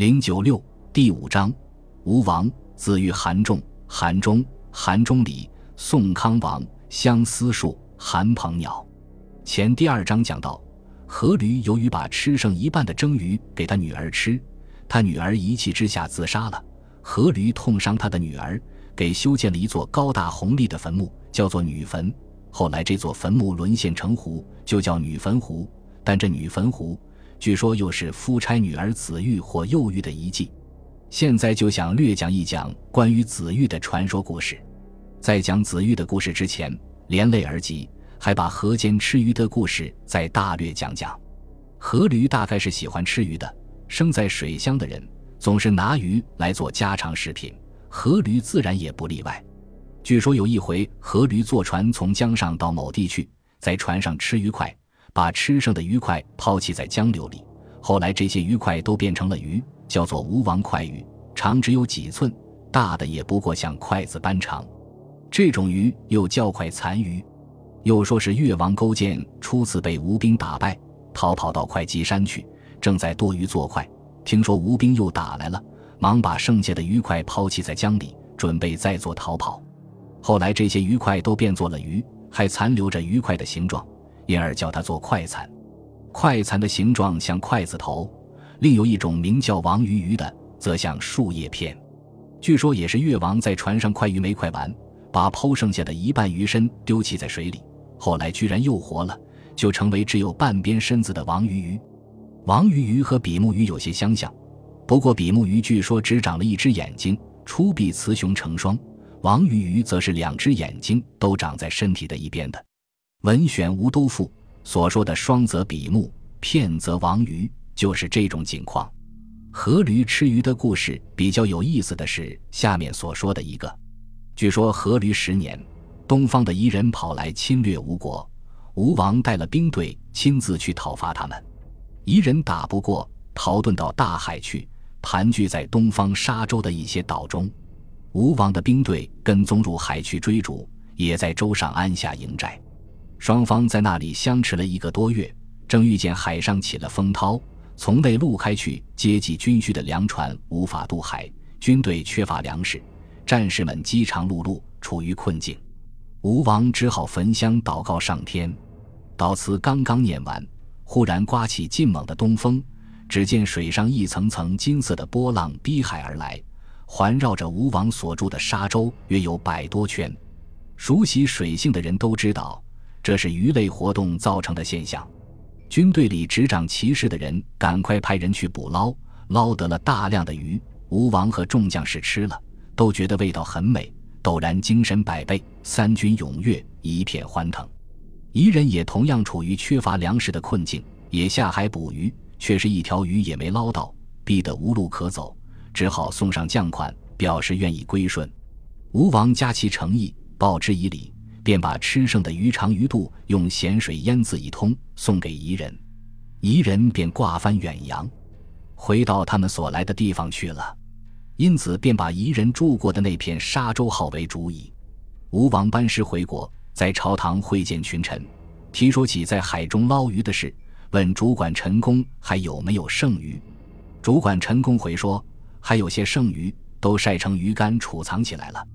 零九六第五章，吴王子欲韩仲、韩忠、韩忠礼、宋康王相思树、韩鹏鸟。前第二章讲到，阖闾由于把吃剩一半的蒸鱼给他女儿吃，他女儿一气之下自杀了。阖闾痛伤他的女儿，给修建了一座高大宏丽的坟墓，叫做女坟。后来这座坟墓沦陷成湖，就叫女坟湖。但这女坟湖，据说又是夫差女儿子玉或幼玉的遗迹。现在就想略讲一讲关于子玉的传说故事。在讲子玉的故事之前，连累而及，还把河间吃鱼的故事再大略讲讲。河驴大概是喜欢吃鱼的，生在水乡的人总是拿鱼来做家常食品，河驴自然也不例外。据说有一回，河驴坐船从江上到某地去，在船上吃鱼块，把吃剩的鱼块抛弃在江流里。后来这些鱼块都变成了鱼，叫做吴王筷鱼，长只有几寸，大的也不过像筷子般长。这种鱼又叫快残鱼。又说是越王勾践初次被吴兵打败，逃跑到会稽山去，正在剁鱼做快，听说吴兵又打来了，忙把剩下的鱼块抛弃在江里，准备再做逃跑。后来这些鱼块都变作了鱼，还残留着鱼块的形状，因而叫它做快蚕。快蚕的形状像筷子头，另有一种名叫王鱼鱼的，则像树叶片。据说也是越王在船上快鱼没快完，把剖剩下的一半鱼身丢弃在水里，后来居然又活了，就成为只有半边身子的王鱼鱼。王鱼鱼和比目鱼有些相像，不过比目鱼据说只长了一只眼睛，出臂雌雄成双。王鱼鱼则是两只眼睛都长在身体的一边的。文选吴都赋所说的“双则比目，片则王鱼”，就是这种景况。阖闾吃鱼的故事比较有意思的是下面所说的一个：据说阖闾十年，东方的夷人跑来侵略吴国，吴王带了兵队亲自去讨伐他们，夷人打不过，逃遁到大海去，盘踞在东方沙洲的一些岛中。吴王的兵队跟踪入海去追逐，也在舟上安下营寨。双方在那里相持了一个多月，正遇见海上起了风涛，从内陆开去接济军需的粮船无法渡海，军队缺乏粮食，战士们饥肠辘辘，处于困境。吴王只好焚香祷告上天。祷词刚刚念完，忽然刮起劲猛的东风，只见水上一层层金色的波浪逼海而来。环绕着吴王所住的沙洲约有百多圈，熟悉水性的人都知道，这是鱼类活动造成的现象。军队里执掌骑士的人赶快派人去捕捞，捞得了大量的鱼。吴王和众将士吃了，都觉得味道很美，陡然精神百倍，三军踊跃，一片欢腾。彝人也同样处于缺乏粮食的困境，也下海捕鱼，却是一条鱼也没捞到，逼得无路可走。只好送上将款，表示愿意归顺。吴王加其诚意，报之以礼，便把吃剩的鱼肠鱼肚用咸水腌渍一通，送给彝人。彝人便挂帆远洋，回到他们所来的地方去了。因此，便把彝人住过的那片沙洲号为主矣。吴王班师回国，在朝堂会见群臣，提说起在海中捞鱼的事，问主管陈宫还有没有剩余。主管陈宫回说。还有些剩余，都晒成鱼干储藏起来了。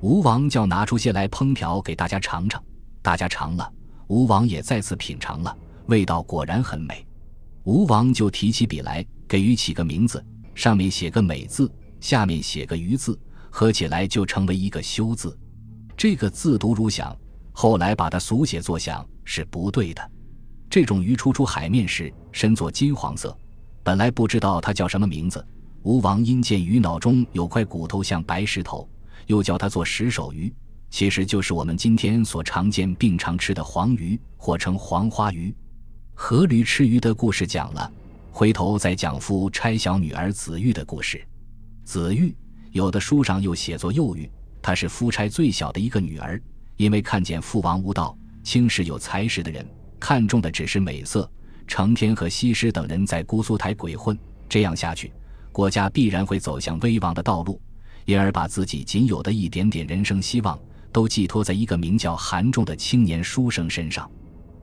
吴王叫拿出些来烹调给大家尝尝，大家尝了，吴王也再次品尝了，味道果然很美。吴王就提起笔来，给鱼起个名字，上面写个美字，下面写个鱼字，合起来就成为一个修字。这个字读如响，后来把它俗写作响是不对的。这种鱼初出海面时身作金黄色，本来不知道它叫什么名字。吴王因见鱼脑中有块骨头像白石头，又叫它做石首鱼，其实就是我们今天所常见并常吃的黄鱼，或称黄花鱼。阖闾吃鱼的故事讲了，回头再讲夫差小女儿子玉的故事。子玉有的书上又写作幼玉，她是夫差最小的一个女儿，因为看见父王无道，轻视有才识的人，看中的只是美色，成天和西施等人在姑苏台鬼混，这样下去。国家必然会走向危亡的道路，因而把自己仅有的一点点人生希望都寄托在一个名叫韩仲的青年书生身上。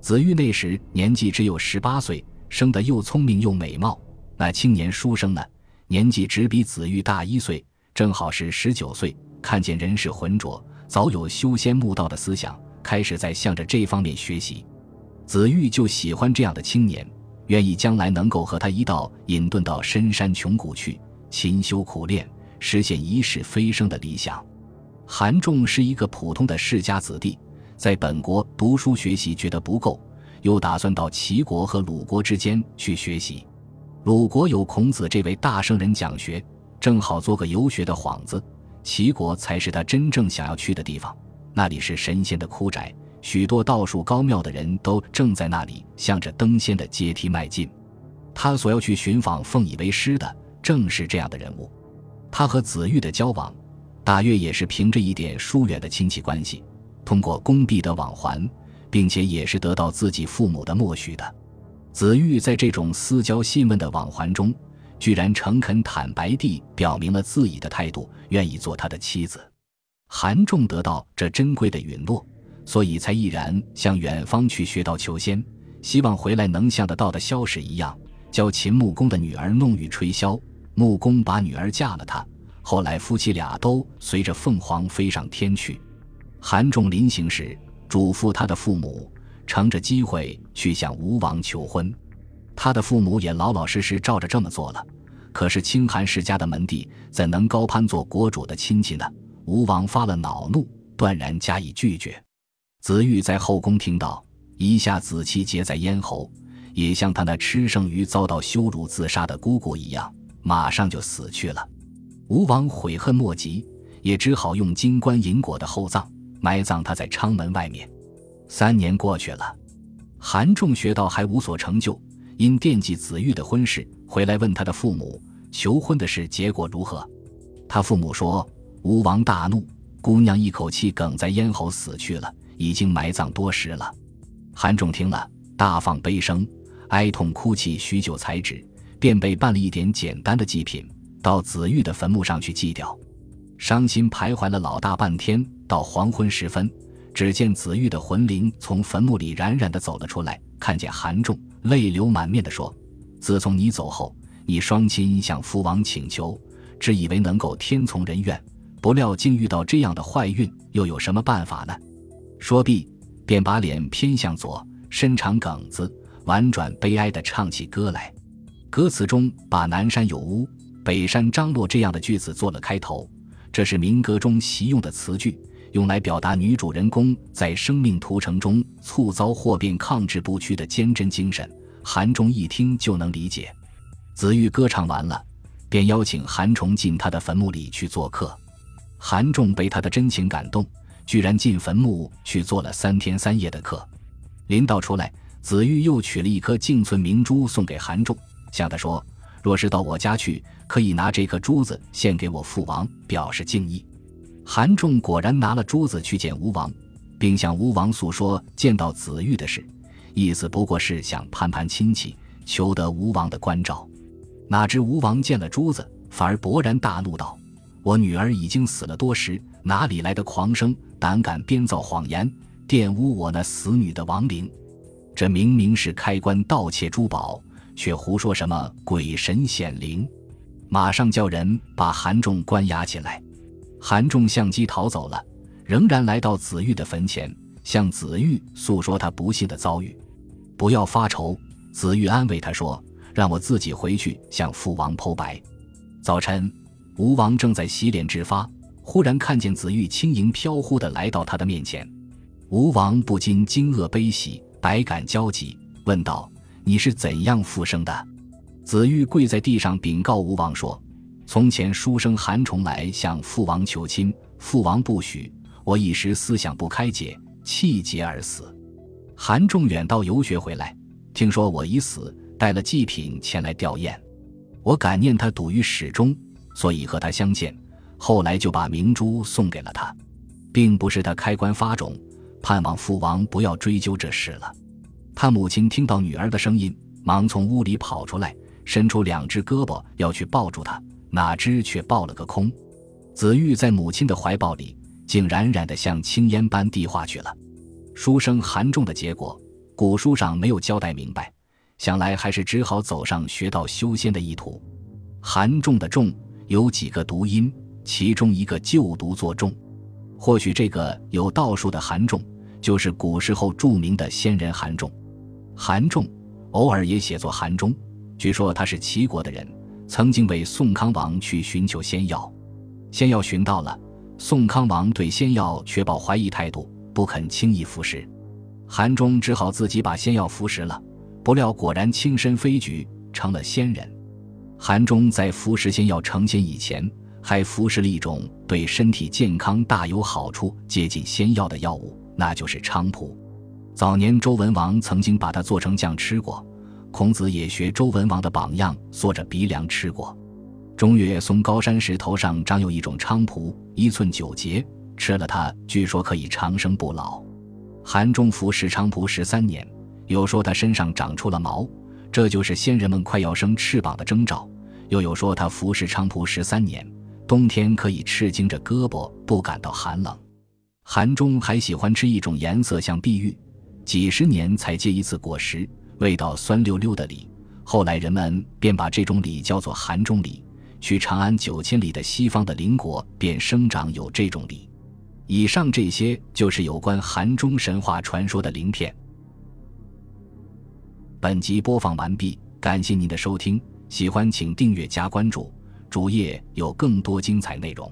子玉那时年纪只有十八岁，生得又聪明又美貌。那青年书生呢，年纪只比子玉大一岁，正好是十九岁。看见人世浑浊，早有修仙慕道的思想，开始在向着这方面学习。子玉就喜欢这样的青年，愿意将来能够和他一道隐遁到深山穷谷去，勤修苦练，实现一世飞升的理想。韩仲是一个普通的世家子弟，在本国读书学习觉得不够，又打算到齐国和鲁国之间去学习。鲁国有孔子这位大圣人讲学，正好做个游学的幌子。齐国才是他真正想要去的地方，那里是神仙的枯宅，许多道术高妙的人都正在那里向着登仙的阶梯迈进。他所要去寻访、奉以为师的，正是这样的人物。他和子玉的交往，大约也是凭着一点疏远的亲戚关系，通过宫婢的往还，并且也是得到自己父母的默许的。子玉在这种私交信问的往还中。居然诚恳坦白地表明了自己的态度，愿意做他的妻子。韩仲得到这珍贵的允诺，所以才毅然向远方去学道求仙，希望回来能像得到的萧氏一样，教秦穆公的女儿弄玉吹箫。穆公把女儿嫁了他，后来夫妻俩都随着凤凰飞上天去。韩仲临行时嘱咐他的父母，乘着机会去向吴王求婚。他的父母也老老实实照着这么做了，可是清寒世家的门第怎能高攀做国主的亲戚呢？吴王发了恼怒，断然加以拒绝。子玉在后宫听到，一下子期结在咽喉，也像他那吃剩鱼遭到羞辱自杀的姑姑一样，马上就死去了。吴王悔恨莫及，也只好用金棺银椁的厚葬，埋葬他在昌门外面。三年过去了，韩仲学道还无所成就。因惦记子玉的婚事，回来问他的父母求婚的事结果如何。他父母说：“吴王大怒，姑娘一口气哽在咽喉死去了，已经埋葬多时了。”韩仲听了，大放悲声，哀痛哭泣许久才止，便被办了一点简单的祭品，到子玉的坟墓上去祭掉。伤心徘徊了老大半天，到黄昏时分，只见子玉的魂灵从坟墓里冉冉地走了出来，看见韩仲。泪流满面地说：“自从你走后，你双亲向父王请求，只以为能够天从人愿，不料竟遇到这样的坏运，又有什么办法呢？”说毕，便把脸偏向左，伸长梗子，婉转悲哀地唱起歌来。歌词中把“南山有屋，北山张罗”这样的句子做了开头，这是民歌中习用的词句。用来表达女主人公在生命途程中猝遭祸变、抗志不屈的坚贞精神。韩仲一听就能理解。子玉歌唱完了，便邀请韩崇进他的坟墓里去做客。韩仲被他的真情感动，居然进坟墓去做了三天三夜的客。临到出来，子玉又取了一颗净存明珠送给韩仲，向他说：“若是到我家去，可以拿这颗珠子献给我父王，表示敬意。”韩仲果然拿了珠子去见吴王，并向吴王诉说见到子玉的事，意思不过是想攀攀亲戚，求得吴王的关照。哪知吴王见了珠子，反而勃然大怒道：“我女儿已经死了多时，哪里来的狂生，胆敢编造谎言，玷污我那死女的亡灵？这明明是开棺盗窃珠宝，却胡说什么鬼神显灵！马上叫人把韩仲关押起来。”韩仲相机逃走了，仍然来到子玉的坟前，向子玉诉说他不幸的遭遇。不要发愁，子玉安慰他说：“让我自己回去向父王剖白。”早晨，吴王正在洗脸治发，忽然看见子玉轻盈飘忽地来到他的面前，吴王不禁惊愕悲喜，百感交集，问道：“你是怎样复生的？”子玉跪在地上禀告吴王说。从前书生韩崇来向父王求亲，父王不许，我一时思想不开解，气结而死。韩仲远道游学回来，听说我已死，带了祭品前来吊唁。我感念他笃于始终，所以和他相见。后来就把明珠送给了他，并不是他开棺发种，盼望父王不要追究这事了。他母亲听到女儿的声音，忙从屋里跑出来，伸出两只胳膊要去抱住她。哪知却抱了个空，子玉在母亲的怀抱里，竟冉冉的像青烟般地化去了。书生韩仲的结果，古书上没有交代明白，想来还是只好走上学道修仙的意图。韩仲的仲有几个读音，其中一个就读作仲。或许这个有道术的韩仲，就是古时候著名的仙人韩仲。韩仲偶尔也写作韩中，据说他是齐国的人，曾经为宋康王去寻求仙药，仙药寻到了，宋康王对仙药却抱怀疑态度，不肯轻易服食。韩忠只好自己把仙药服食了，不料果然轻身飞举，成了仙人。韩忠在服食仙药成仙以前。还服食了一种对身体健康大有好处、接近仙药的药物，那就是菖蒲。早年周文王曾经把它做成酱吃过，孔子也学周文王的榜样，缩着鼻梁吃过。中岳嵩高山石头上长有一种菖蒲，一寸九节，吃了它，据说可以长生不老。韩中服食菖蒲十三年，有说他身上长出了毛，这就是仙人们快要生翅膀的征兆；又有说他服食菖蒲十三年。冬天可以赤精着胳膊，不感到寒冷。韩中还喜欢吃一种颜色像碧玉，几十年才结一次果实，味道酸溜溜的李。后来人们便把这种李叫做韩中李。去长安九千里的西方的邻国，便生长有这种李。以上这些就是有关韩中神话传说的鳞片。本集播放完毕，感谢您的收听，喜欢请订阅加关注。主页有更多精彩内容。